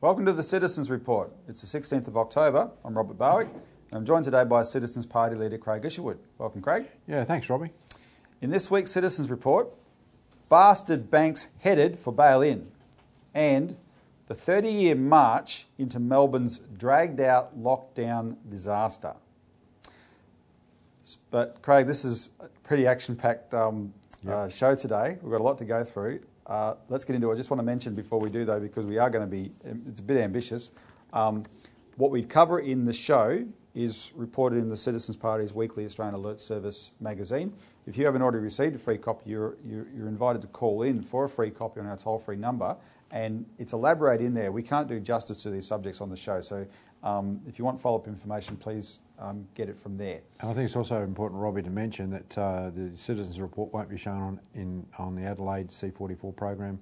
Welcome to the Citizens Report. It's the 16th of October. I'm Robert Barwick, and I'm joined today by Citizens Party leader Craig Isherwood. Welcome, Craig. Yeah, thanks, Robbie. In this week's Citizens Report, bastard banks headed for bail in, and the 30 year march into Melbourne's dragged out lockdown disaster. But, Craig, this is a pretty action packed um, Yep. uh, show today. We've got a lot to go through. Uh, let's get into it. I just want to mention before we do, though, because we are going to be, it's a bit ambitious. Um, what we cover in the show is reported in the Citizens Party's weekly Australian Alert Service magazine. If you haven't already received a free copy, you're, you're, you're invited to call in for a free copy on our toll free number, and it's elaborated in there. We can't do justice to these subjects on the show, so um, if you want follow up information, please um, get it from there. And I think it's also important, Robbie, to mention that uh, the Citizens Report won't be shown on in on the Adelaide C44 program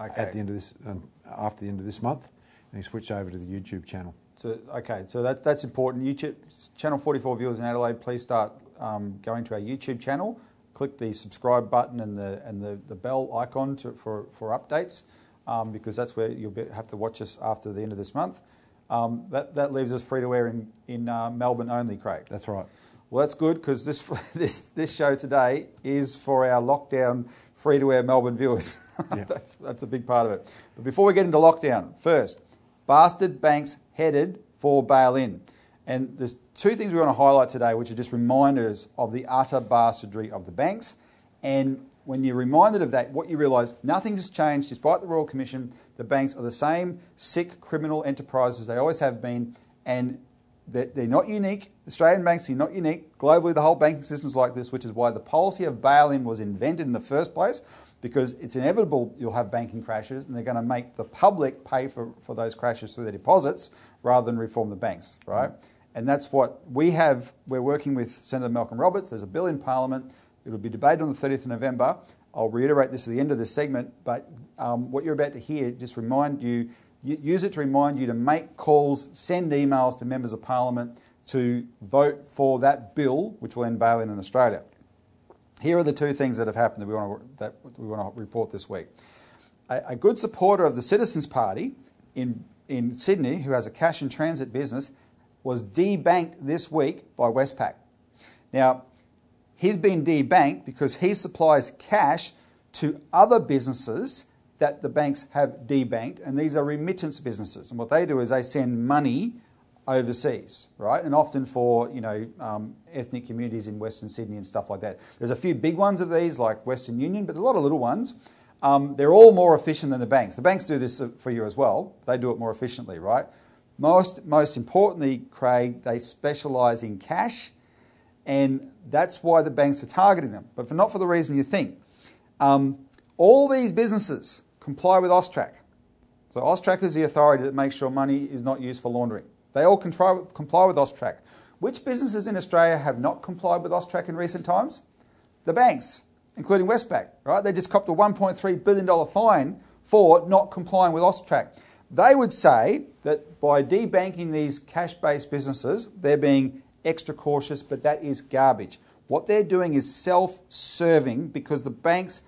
Okay. at the end of this um, after the end of this month, and you switch over to the YouTube channel. So, okay, so that, that's important. YouTube Channel 44 viewers in Adelaide, please start um, going to our YouTube channel. Click the subscribe button and the and the, the bell icon to, for for updates, um, because that's where you'll be, have to watch us after the end of this month. Um, that that leaves us free to wear in in uh, Melbourne only, Craig. That's right. Well, that's good because this this this show today is for our lockdown free to wear Melbourne viewers. Yeah. that's that's a big part of it. But before we get into lockdown, first, bastard banks headed for bail in, and there's two things we want to highlight today, which are just reminders of the utter bastardry of the banks. And when you're reminded of that, what you realise nothing has changed despite the Royal Commission. The banks are the same sick criminal enterprises they always have been, and they're, they're not unique. Australian banks are not unique. Globally, the whole banking system's like this, which is why the policy of bail-in was invented in the first place, because it's inevitable you'll have banking crashes, and they're going to make the public pay for, for those crashes through their deposits rather than reform the banks, right? Mm. And that's what we have. We're working with Senator Malcolm Roberts. There's a bill in Parliament. It'll be debated on the 30th of November. I'll reiterate this at the end of this segment, but um, what you're about to hear just remind you, use it to remind you to make calls, send emails to members of Parliament to vote for that bill, which will end bail-in in Australia. Here are the two things that have happened that we want to, that we want to report this week. A, a good supporter of the Citizens Party in, in Sydney, who has a cash and transit business, was debanked this week by Westpac. Now, he's been debanked because he supplies cash to other businesses that the banks have debanked, and these are remittance businesses. And what they do is they send money overseas, right? And often for you know um, ethnic communities in Western Sydney and stuff like that. There's a few big ones of these, like Western Union, but a lot of little ones. Um, they're all more efficient than the banks. The banks do this for you as well. They do it more efficiently, right? Most, most importantly, Craig, they specialise in cash, and that's why the banks are targeting them, but for, not for the reason you think. Um, all these businesses comply with AUSTRAC. So AUSTRAC is the authority that makes sure money is not used for laundering. They all comply, with AUSTRAC. Which businesses in Australia have not complied with AUSTRAC in recent times? The banks, including Westpac, right? They just copped a $1.3 billion fine for not complying with AUSTRAC. They would say that by debanking these cash based businesses, they're being extra cautious, but that is garbage. What they're doing is self serving because the banks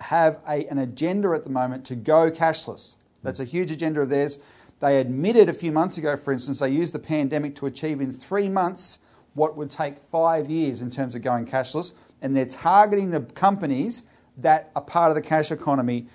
have a, an agenda at the moment to go cashless. That's a hmm. huge agenda of theirs. They admitted a few months ago, for instance, they used the pandemic to achieve in three months what would take five years in terms of going cashless. And they're targeting the companies that are part of the cash economy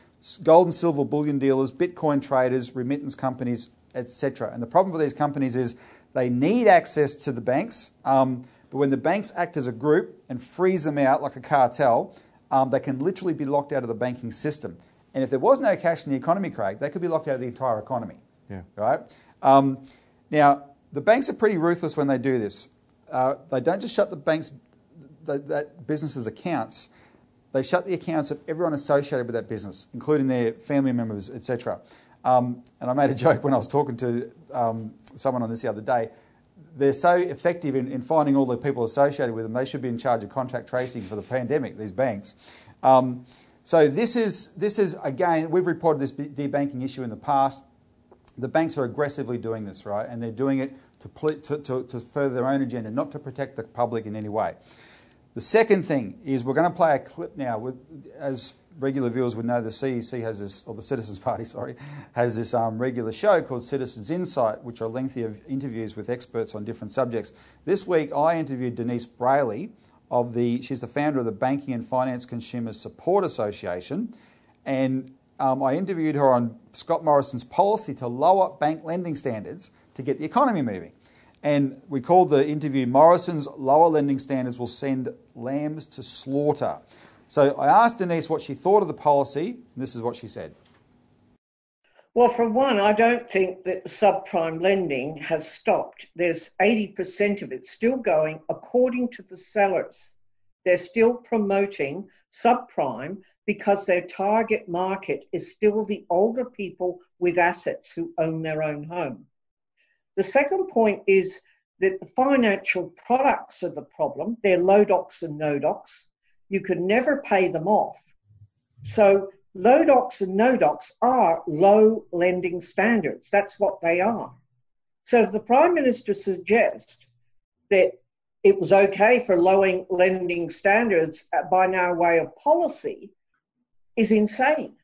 gold and silver bullion dealers, Bitcoin traders, remittance companies, etc. And the problem for these companies is they need access to the banks, um, but when the banks act as a group and freeze them out like a cartel, um, they can literally be locked out of the banking system. And if there was no cash in the economy, Craig, they could be locked out of the entire economy. Yeah. Right? Um, now, the banks are pretty ruthless when they do this. Uh, they don't just shut the banks, that, that businesses' accounts. They shut the accounts of everyone associated with that business, including their family members, etc. Um, and I made a joke when I was talking to um, someone on this the other day. They're so effective in, in finding all the people associated with them. They should be in charge of contact tracing for the pandemic. These banks. Um, so this is this is again we've reported this debanking issue in the past. the banks are aggressively doing this, right? And they're doing it to, to, to, to further their own agenda, not to protect the public in any way. The second thing is we're going to play a clip now. With, as regular viewers would know, the CEC has this, or the Citizens Party, sorry, has this um, regular show called Citizens Insight, which are lengthy interviews with experts on different subjects. This week, I interviewed Denise Brailey of the. She's the founder of the Banking and Finance Consumers Support Association, and um, I interviewed her on Scott Morrison's policy to lower bank lending standards to get the economy moving. And we called the interview Morrison's Lower Lending Standards Will Send Lambs to Slaughter. So I asked Denise what she thought of the policy, and this is what she said. Well, for one, I don't think that subprime lending has stopped. There's 80% of it still going according to the sellers. They're still promoting subprime because their target market is still the older people with assets who own their own home. The second point is that the financial products are the problem. They're low docs and no docs. You could never pay them off. So low docs and no docs are low lending standards. That's what they are. So if the Prime Minister suggests that it was okay for lowering lending standards by now way of policy is insane.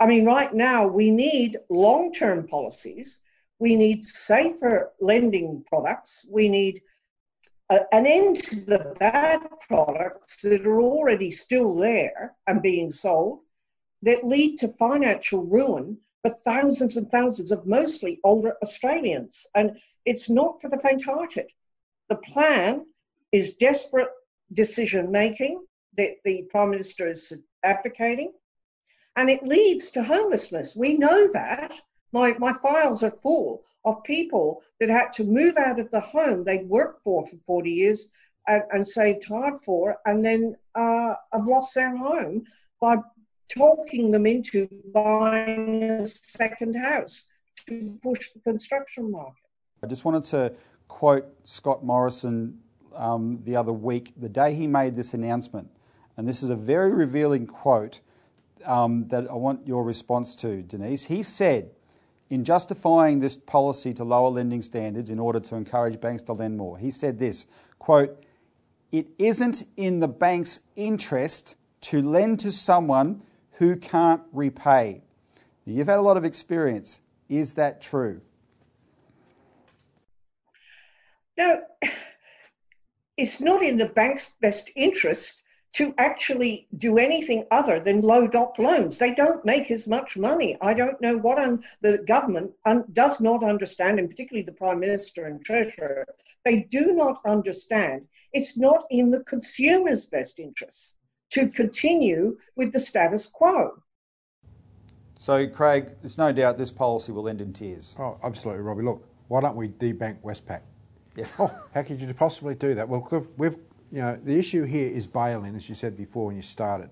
I mean, right now we need long term policies we need safer lending products. We need an end to the bad products that are already still there and being sold that lead to financial ruin for thousands and thousands of mostly older Australians. And it's not for the faint hearted. The plan is desperate decision making that the Prime Minister is advocating, and it leads to homelessness. We know that. My, my files are full of people that had to move out of the home they'd worked for for 40 years and, and saved hard for, and then uh, have lost their home by talking them into buying a second house to push the construction market. I just wanted to quote Scott Morrison um, the other week, the day he made this announcement. And this is a very revealing quote um, that I want your response to, Denise. He said, in justifying this policy to lower lending standards in order to encourage banks to lend more. He said this quote, It isn't in the bank's interest to lend to someone who can't repay. You've had a lot of experience. Is that true? No, it's not in the bank's best interest to actually do anything other than low doc loans. They don't make as much money. I don't know what un- the government un- does not understand, and particularly the Prime Minister and Treasurer, they do not understand. It's not in the consumer's best interest to continue with the status quo. So, Craig, there's no doubt this policy will end in tears. Oh, absolutely, Robbie. Look, why don't we debank Westpac? Yeah. Oh, how could you possibly do that? Well, we've, we've you know, the issue here is bail-in, as you said before when you started.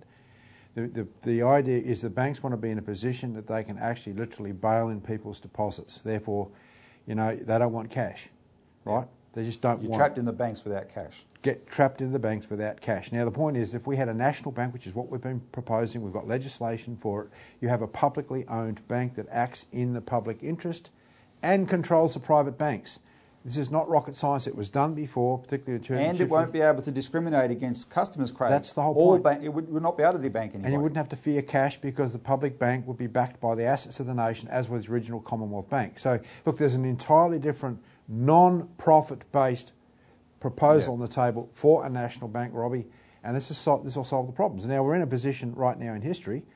The, the, the idea is the banks want to be in a position that they can actually literally bail in people's deposits. Therefore, you know, they don't want cash, right? They just don't You're want trapped in the banks without cash. get trapped in the banks without cash. Now, the point is, if we had a national bank, which is what we've been proposing, we've got legislation for it, you have a publicly owned bank that acts in the public interest and controls the private banks. This is not rocket science. It was done before, particularly in And it won't be able to discriminate against customers, Craig. That's the whole point. Bank, it would, would not be able to debank anybody. And you wouldn't have to fear cash because the public bank would be backed by the assets of the nation, as was the original Commonwealth Bank. So, look, there's an entirely different non profit based proposal Yeah. on the table for a national bank, Robbie, and this, is this will solve the problems. Now, we're in a position right now in history,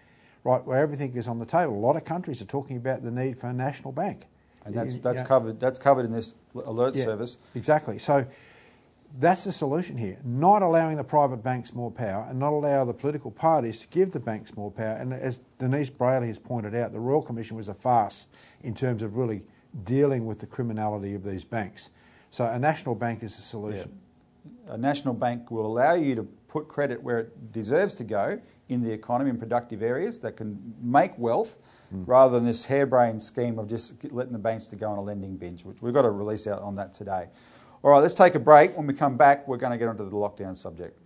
right, where everything is on the table. A lot of countries are talking about the need for a national bank. And that's, that's, yeah. covered, that's covered in this alert Yeah, service. Exactly. So that's the solution here. Not allowing the private banks more power and not allow the political parties to give the banks more power. And as Denise Brailey has pointed out, the Royal Commission was a farce in terms of really dealing with the criminality of these banks. So a national bank is the solution. A national bank will allow you to put credit where it deserves to go in the economy in productive areas that can make wealth rather than this harebrained scheme of just letting the banks to go on a lending binge, which we've got to release out on that today. All right, let's take a break. When we come back, we're going to get onto the lockdown subject.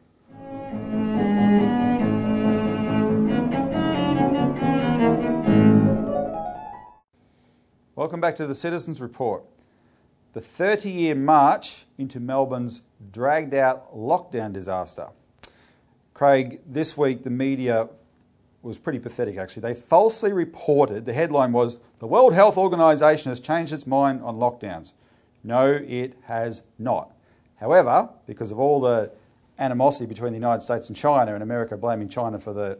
Welcome back to the Citizens Report. The 30 year march into Melbourne's dragged out lockdown disaster. Craig, this week the media was pretty pathetic actually. They falsely reported, the headline was, the World Health Organization has changed its mind on lockdowns. No, it has not. However, because of all the animosity between the United States and China, and America blaming China for the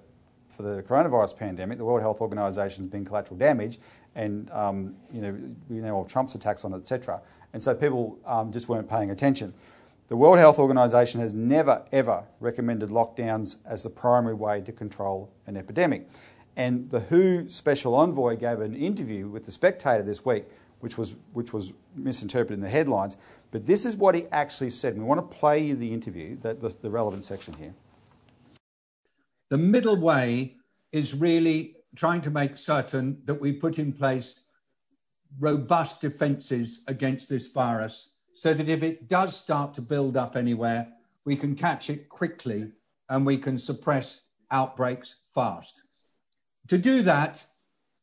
for the coronavirus pandemic, the World Health Organization has been collateral damage, and um, you know we know all Trump's attacks on it, etc. And so people um, just weren't paying attention. The World Health Organization has never ever recommended lockdowns as the primary way to control an epidemic. And the WHO special envoy gave an interview with the Spectator this week, which was which was misinterpreted in the headlines. But this is what he actually said. We want to play you the interview, the, the, the relevant section here. The middle way is really trying to make certain that we put in place robust defenses against this virus so that if it does start to build up anywhere, we can catch it quickly and we can suppress outbreaks fast. To do that,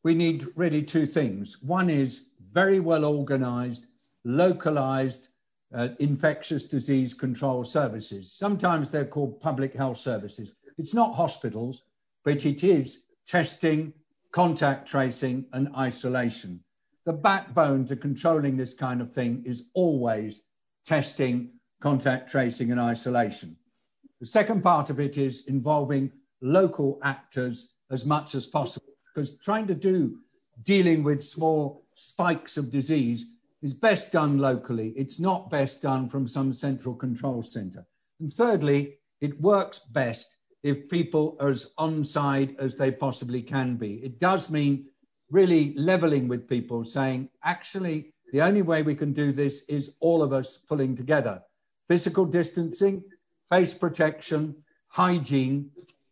we need really two things. One is very well organized, localized uh, infectious disease control services. Sometimes they're called public health services. It's not hospitals, but it is testing, contact tracing, and isolation. The backbone to controlling this kind of thing is always testing, contact tracing, and isolation. The second part of it is involving local actors as much as possible, because trying to do dealing with small spikes of disease is best done locally. It's not best done from some central control center. And thirdly, it works best if people are as on side as they possibly can be. It does mean really leveling with people, saying, actually, the only way we can do this is all of us pulling together. Physical distancing, face protection, hygiene,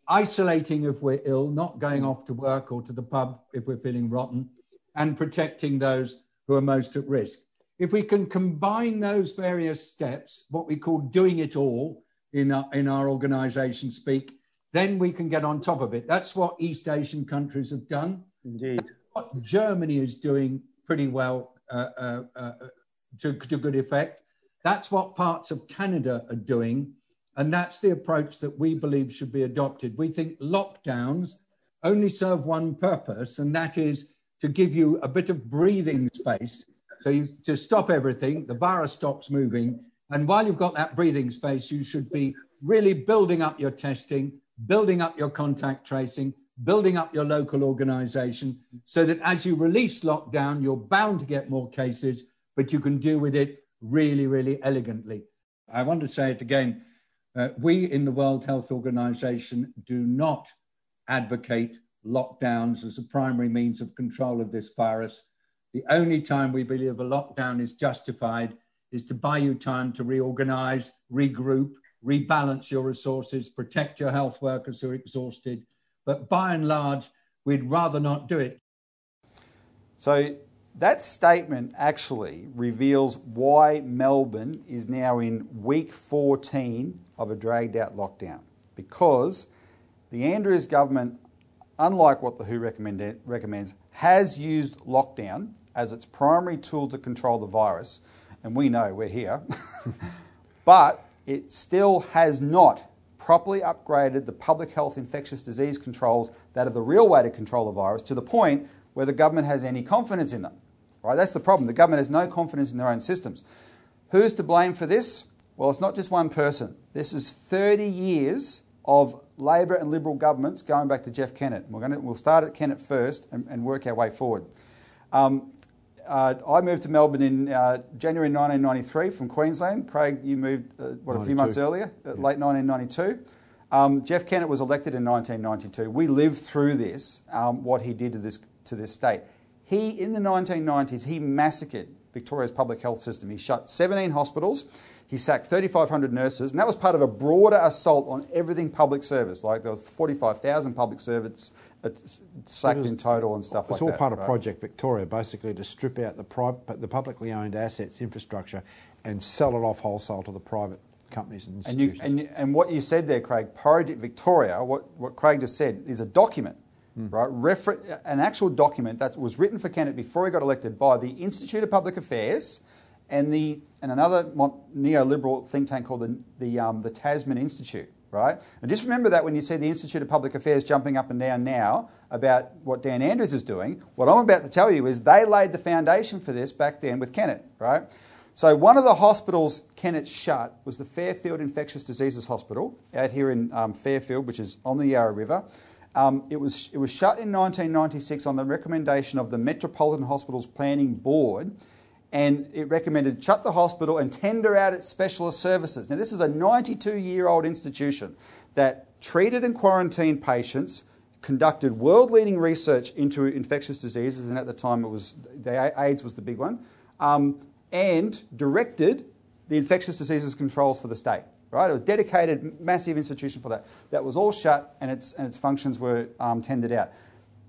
isolating if we're ill, not going off to work or to the pub if we're feeling rotten, and protecting those who are most at risk. If we can combine those various steps, what we call doing it all in our, in our organization speak, then we can get on top of it. That's what East Asian countries have done. Indeed. What Germany is doing pretty well uh, uh, uh, to, to good effect. That's what parts of Canada are doing. And that's the approach that we believe should be adopted. We think lockdowns only serve one purpose, and that is to give you a bit of breathing space. So you to stop everything, the virus stops moving. And while you've got that breathing space, you should be really building up your testing, building up your contact tracing, building up your local organization so that as you release lockdown, you're bound to get more cases, but you can deal with it really, really elegantly. I want to say it again. Uh, we in the World Health Organization do not advocate lockdowns as a primary means of control of this virus. The only time we believe a lockdown is justified is to buy you time to reorganize, regroup, rebalance your resources, protect your health workers who are exhausted. But by and large, we'd rather not do it. So that statement actually reveals why Melbourne is now in week 14 of a dragged out lockdown. Because the Andrews government unlike what the WHO recommends, has used lockdown as its primary tool to control the virus, and we know we're here, but it still has not properly upgraded the public health infectious disease controls that are the real way to control the virus to the point where the government has any confidence in them. Right? That's the problem. The government has no confidence in their own systems. Who's to blame for this? Well, it's not just one person. This is 30 years of Labor and Liberal governments going back to Jeff Kennett. We're going to, we'll start at Kennett first and, and work our way forward. Um, uh, I moved to Melbourne in uh, January 1993 from Queensland. Craig, you moved, uh, what, 92. a few months earlier, yeah. late 1992. Um, Jeff Kennett was elected in 1992. We lived through this, um, what he did to this, to this state. He, in the 1990s, he massacred Victoria's public health system. He shut 17 hospitals. He sacked 3,500 nurses, and that was part of a broader assault on everything public service. Like there was 45,000 public servants uh, sacked was, in total and stuff like that. It's all part right? of Project Victoria, basically to strip out the, pri- the publicly owned assets, infrastructure, and sell it off wholesale to the private companies and institutions. And, you, and, and what you said there, Craig, Project Victoria, what, what Craig just said, is a document right? Refer- an actual document that was written for Kennett before he got elected by the Institute of Public Affairs and the and another neoliberal think tank called the the, um, the Tasman Institute, right? And just remember that when you see the Institute of Public Affairs jumping up and down now about what Dan Andrews is doing, what I'm about to tell you is they laid the foundation for this back then with Kennett, right? So one of the hospitals Kennett shut was the Fairfield Infectious Diseases Hospital out here in um, Fairfield, which is on the Yarra River. Um, it, was, it was shut in 1996 on the recommendation of the Metropolitan Hospitals Planning Board, and it recommended shut the hospital and tender out its specialist services. Now, this is a 92 year old institution that treated and quarantined patients, conducted world leading research into infectious diseases, and at the time it was the AIDS was the big one. Um, and directed the infectious diseases controls for the state. Right, it was a dedicated, massive institution for that. That was all shut, and its and its functions were um, tendered out.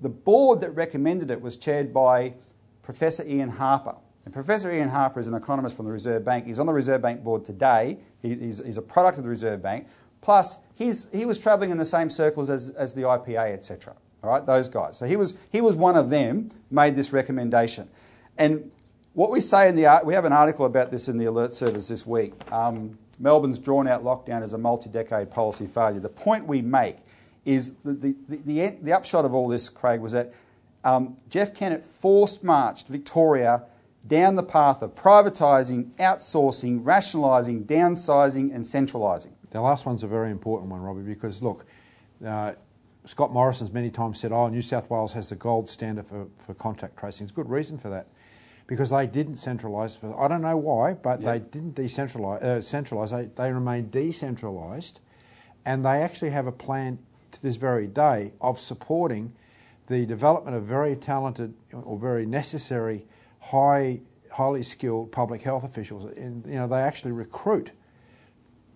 The board that recommended it was chaired by Professor Ian Harper. And Professor Ian Harper is an economist from the Reserve Bank. He's on the Reserve Bank board today. He, he's, he's, a product of the Reserve Bank. Plus, he's, he was travelling in the same circles as, as the IPA, etc. All right, those guys. So he was, he was one of them, made this recommendation. And what we say in the we have an article about this in the alert service this week. Um, Melbourne's drawn out lockdown is a multi decade policy failure. The point we make is the, the, the, the, upshot of all this, Craig, was that um, Jeff Kennett forced marched Victoria down the path of privatising, outsourcing, rationalising, downsizing, and centralising. The last one's a very important one, Robbie, because look, uh, Scott Morrison's many times said, oh, New South Wales has the gold standard for, for contact tracing. There's good reason for that because they didn't centralise. I don't know why, but yep. they didn't decentralise. Uh, centralise. They, they remained decentralised, and they actually have a plan to this very day of supporting the development of very talented or very necessary, high, highly skilled public health officials. And you know, they actually recruit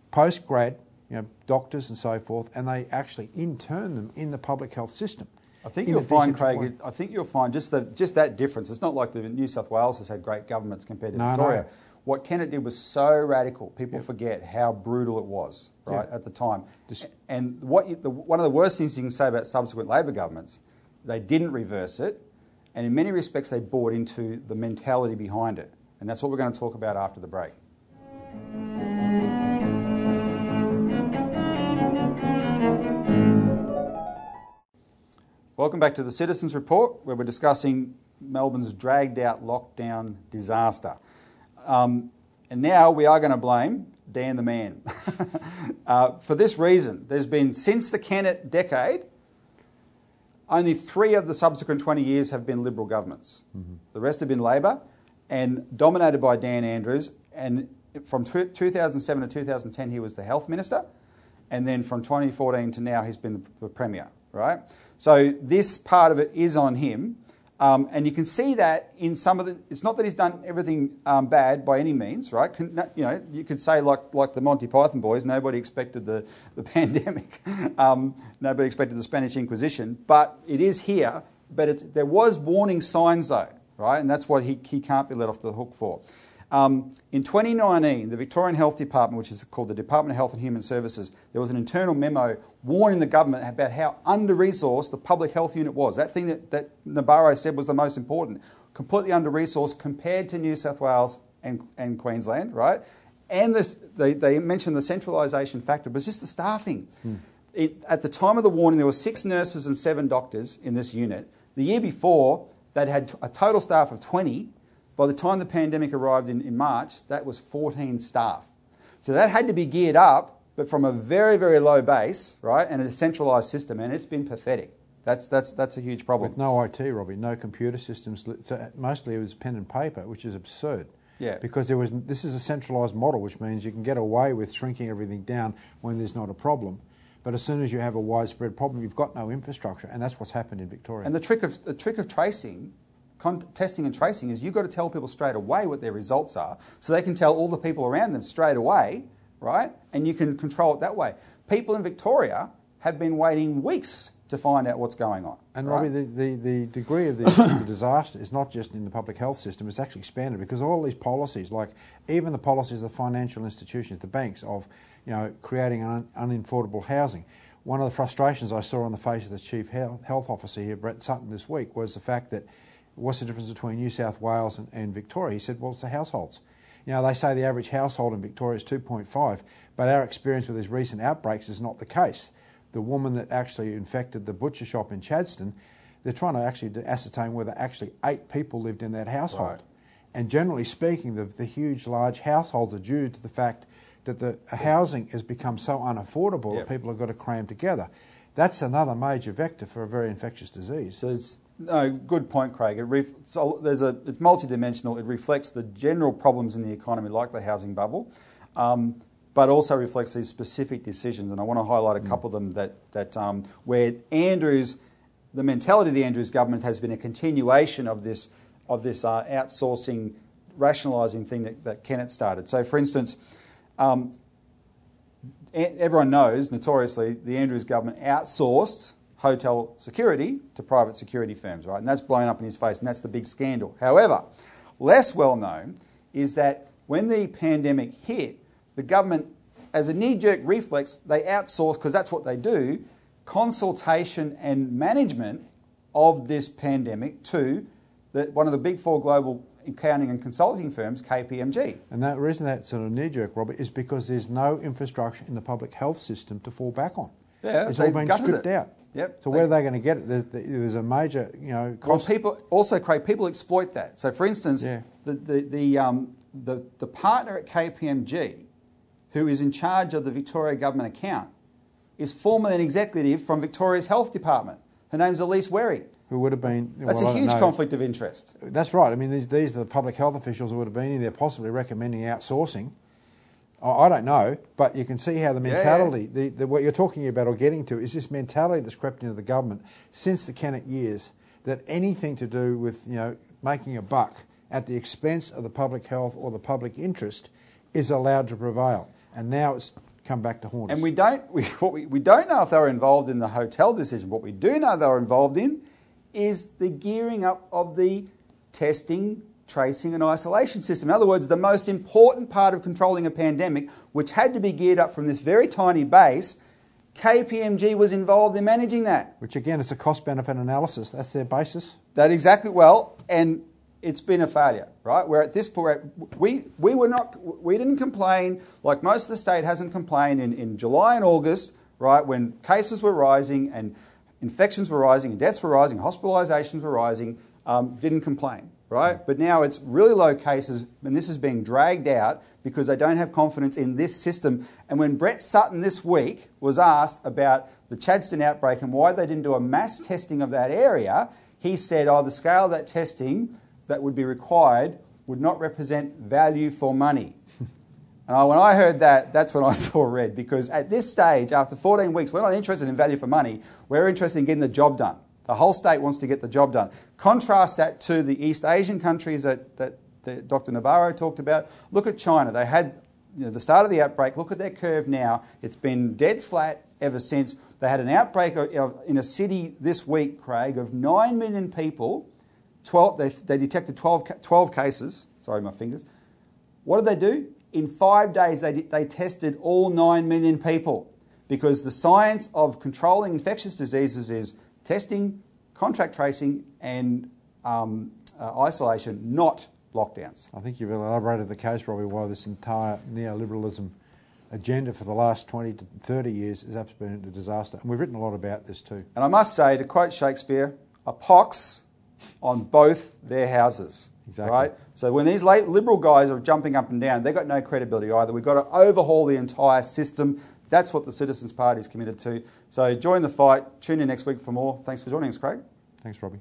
post grad, you know, doctors and so forth, and they actually intern them in the public health system. I think you'll find, Craig. I think you'll find just the, just that difference. It's not like the New South Wales has had great governments compared to no, Victoria. No. What Kennett did was so radical. People yep. forget how brutal it was, right, yep. at the time. Just, and what you, the, one of the worst things you can say about subsequent Labor governments, they didn't reverse it, and in many respects, they bought into the mentality behind it. And that's what we're going to talk about after the break. Welcome back to the Citizens Report, where we're discussing Melbourne's dragged out lockdown disaster. Um, and now we are going to blame Dan the man. uh, for this reason, there's been, since the Kennett decade, only three of the subsequent 20 years have been Liberal governments. Mm-hmm. The rest have been Labor and dominated by Dan Andrews. And from 2007 to 2010, he was the Health Minister. And then from 2014 to now, he's been the Premier, right? So this part of it is on him. Um, and you can see that in some of the. It's not that he's done everything um, bad by any means, right? you know, you could say like like the Monty Python boys. Nobody expected the the pandemic. Um, nobody expected the Spanish Inquisition. But it is here. But there was warning signs though, right? And that's what he he can't be let off the hook for. Um, in 2019, the Victorian Health Department, which is called the Department of Health and Human Services, there was an internal memo warning the government about how under resourced the public health unit was. That thing that, that Nabarro said was the most important. Completely under resourced compared to New South Wales and, and Queensland, right? And this, they, they mentioned the centralisation factor, but it's just the staffing. Hmm. It, at the time of the warning, there were six nurses and seven doctors in this unit. The year before, they'd had a total staff of 20 by the time the pandemic arrived in, in March, that was 14 staff. So that had to be geared up, but from a very, very low base, right, and a centralised system, and it's been pathetic. That's, that's, that's a huge problem. With no IT, Robbie, no computer systems. So mostly it was pen and paper, which is absurd. Yeah. Because there was, this is a centralised model, which means you can get away with shrinking everything down when there's not a problem. But as soon as you have a widespread problem, you've got no infrastructure, and that's what's happened in Victoria. And the trick of, the trick of tracing testing and tracing is you've got to tell people straight away what their results are so they can tell all the people around them straight away, right? And you can control it that way. People in Victoria have been waiting weeks to find out what's going on. And right? Robbie, the, the, the degree of the, the, disaster is not just in the public health system, it's actually expanded because all these policies, like even the policies of the financial institutions, the banks, of you know, creating un, unaffordable housing. one of the frustrations I saw on the face of the Chief Health Officer here, Brett Sutton, this week was the fact that what's the difference between New South Wales and, and Victoria? He said, well, it's the households. You know, they say the average household in Victoria is 2.5, but our experience with these recent outbreaks is not the case. The woman that actually infected the butcher shop in Chadstone, they're trying to actually ascertain whether actually eight people lived in that household. Right. And generally speaking, the, the huge, large households are due to the fact that the housing has become so unaffordable yep. that people have got to cram together. That's another major vector for a very infectious disease. So it's no good point, Craig. It ref, so there's a it's multidimensional. It reflects the general problems in the economy, like the housing bubble, um, but also reflects these specific decisions. And I want to highlight a mm. couple of them that that um, where Andrews, the mentality of the Andrews government has been a continuation of this of this uh, outsourcing, rationalising thing that, that Kennett started. So, for instance. Um, everyone knows, notoriously, the Andrews government outsourced hotel security to private security firms, right? And that's blown up in his face, and that's the big scandal. However, less well known is that when the pandemic hit, the government, as a knee jerk reflex, they outsourced, because that's what they do, consultation and management of this pandemic to the, one of the big four global accounting and consulting firms, KPMG. And that reason that's sort of knee jerk, Robert, is because there's no infrastructure in the public health system to fall back on. Yeah, it's all been stripped it. out. Yep. So where are they going to get it? There's, there's, a major, you know, cost. Well, people also, Craig, people exploit that. So, for instance, yeah. the the the, um, the the partner at KPMG, who is in charge of the Victoria government account, is formerly an executive from Victoria's health department. Her name's Elise Werry who would have been. That's well, a huge conflict of interest. That's right. I mean, these, these are the public health officials who would have been in there possibly recommending outsourcing. I don't know, but you can see how the mentality, yeah. the, the, what you're talking about or getting to, is this mentality that's crept into the government since the Kennett years that anything to do with you know making a buck at the expense of the public health or the public interest is allowed to prevail. And now it's come back to haunt us. And we don't, we, what we, we don't know if they were involved in the hotel decision. What we do know they were involved in is the gearing up of the testing, tracing, and isolation system. In other words, the most important part of controlling a pandemic, which had to be geared up from this very tiny base, KPMG was involved in managing that. Which again is a cost benefit analysis. That's their basis. That exactly well, and it's been a failure, right? We're at this point, we, we were not, we didn't complain like most of the state hasn't complained in, in July and August, right, when cases were rising and infections were rising, and deaths were rising, hospitalizations were rising, um, didn't complain, right? But now it's really low cases, and this is being dragged out because they don't have confidence in this system. And when Brett Sutton this week was asked about the Chadstone outbreak and why they didn't do a mass testing of that area, he said, oh, the scale of that testing that would be required would not represent value for money. And when I heard that, that's when I saw red because at this stage, after 14 weeks, we're not interested in value for money. We're interested in getting the job done. The whole state wants to get the job done. Contrast that to the East Asian countries that, that, that Dr. Nabarro talked about. Look at China. They had you know, the start of the outbreak. Look at their curve now. It's been dead flat ever since. They had an outbreak in a city this week, Craig, of 9 million people. 12, they, they detected 12, 12 cases. Sorry, my fingers. What did they do? In five days, they, they tested all 9 million people because the science of controlling infectious diseases is testing, contract tracing, and um, uh, isolation, not lockdowns. I think you've elaborated the case, Robbie, why this entire neoliberalism agenda for the last 20 to 30 years has absolutely been a disaster. And we've written a lot about this too. And I must say, to quote Shakespeare, a pox on both their houses. Exactly. Right? So when these late liberal guys are jumping up and down, they've got no credibility either. We've got to overhaul the entire system. That's what the Citizens Party is committed to. So join the fight. Tune in next week for more. Thanks for joining us, Craig. Thanks, Robbie.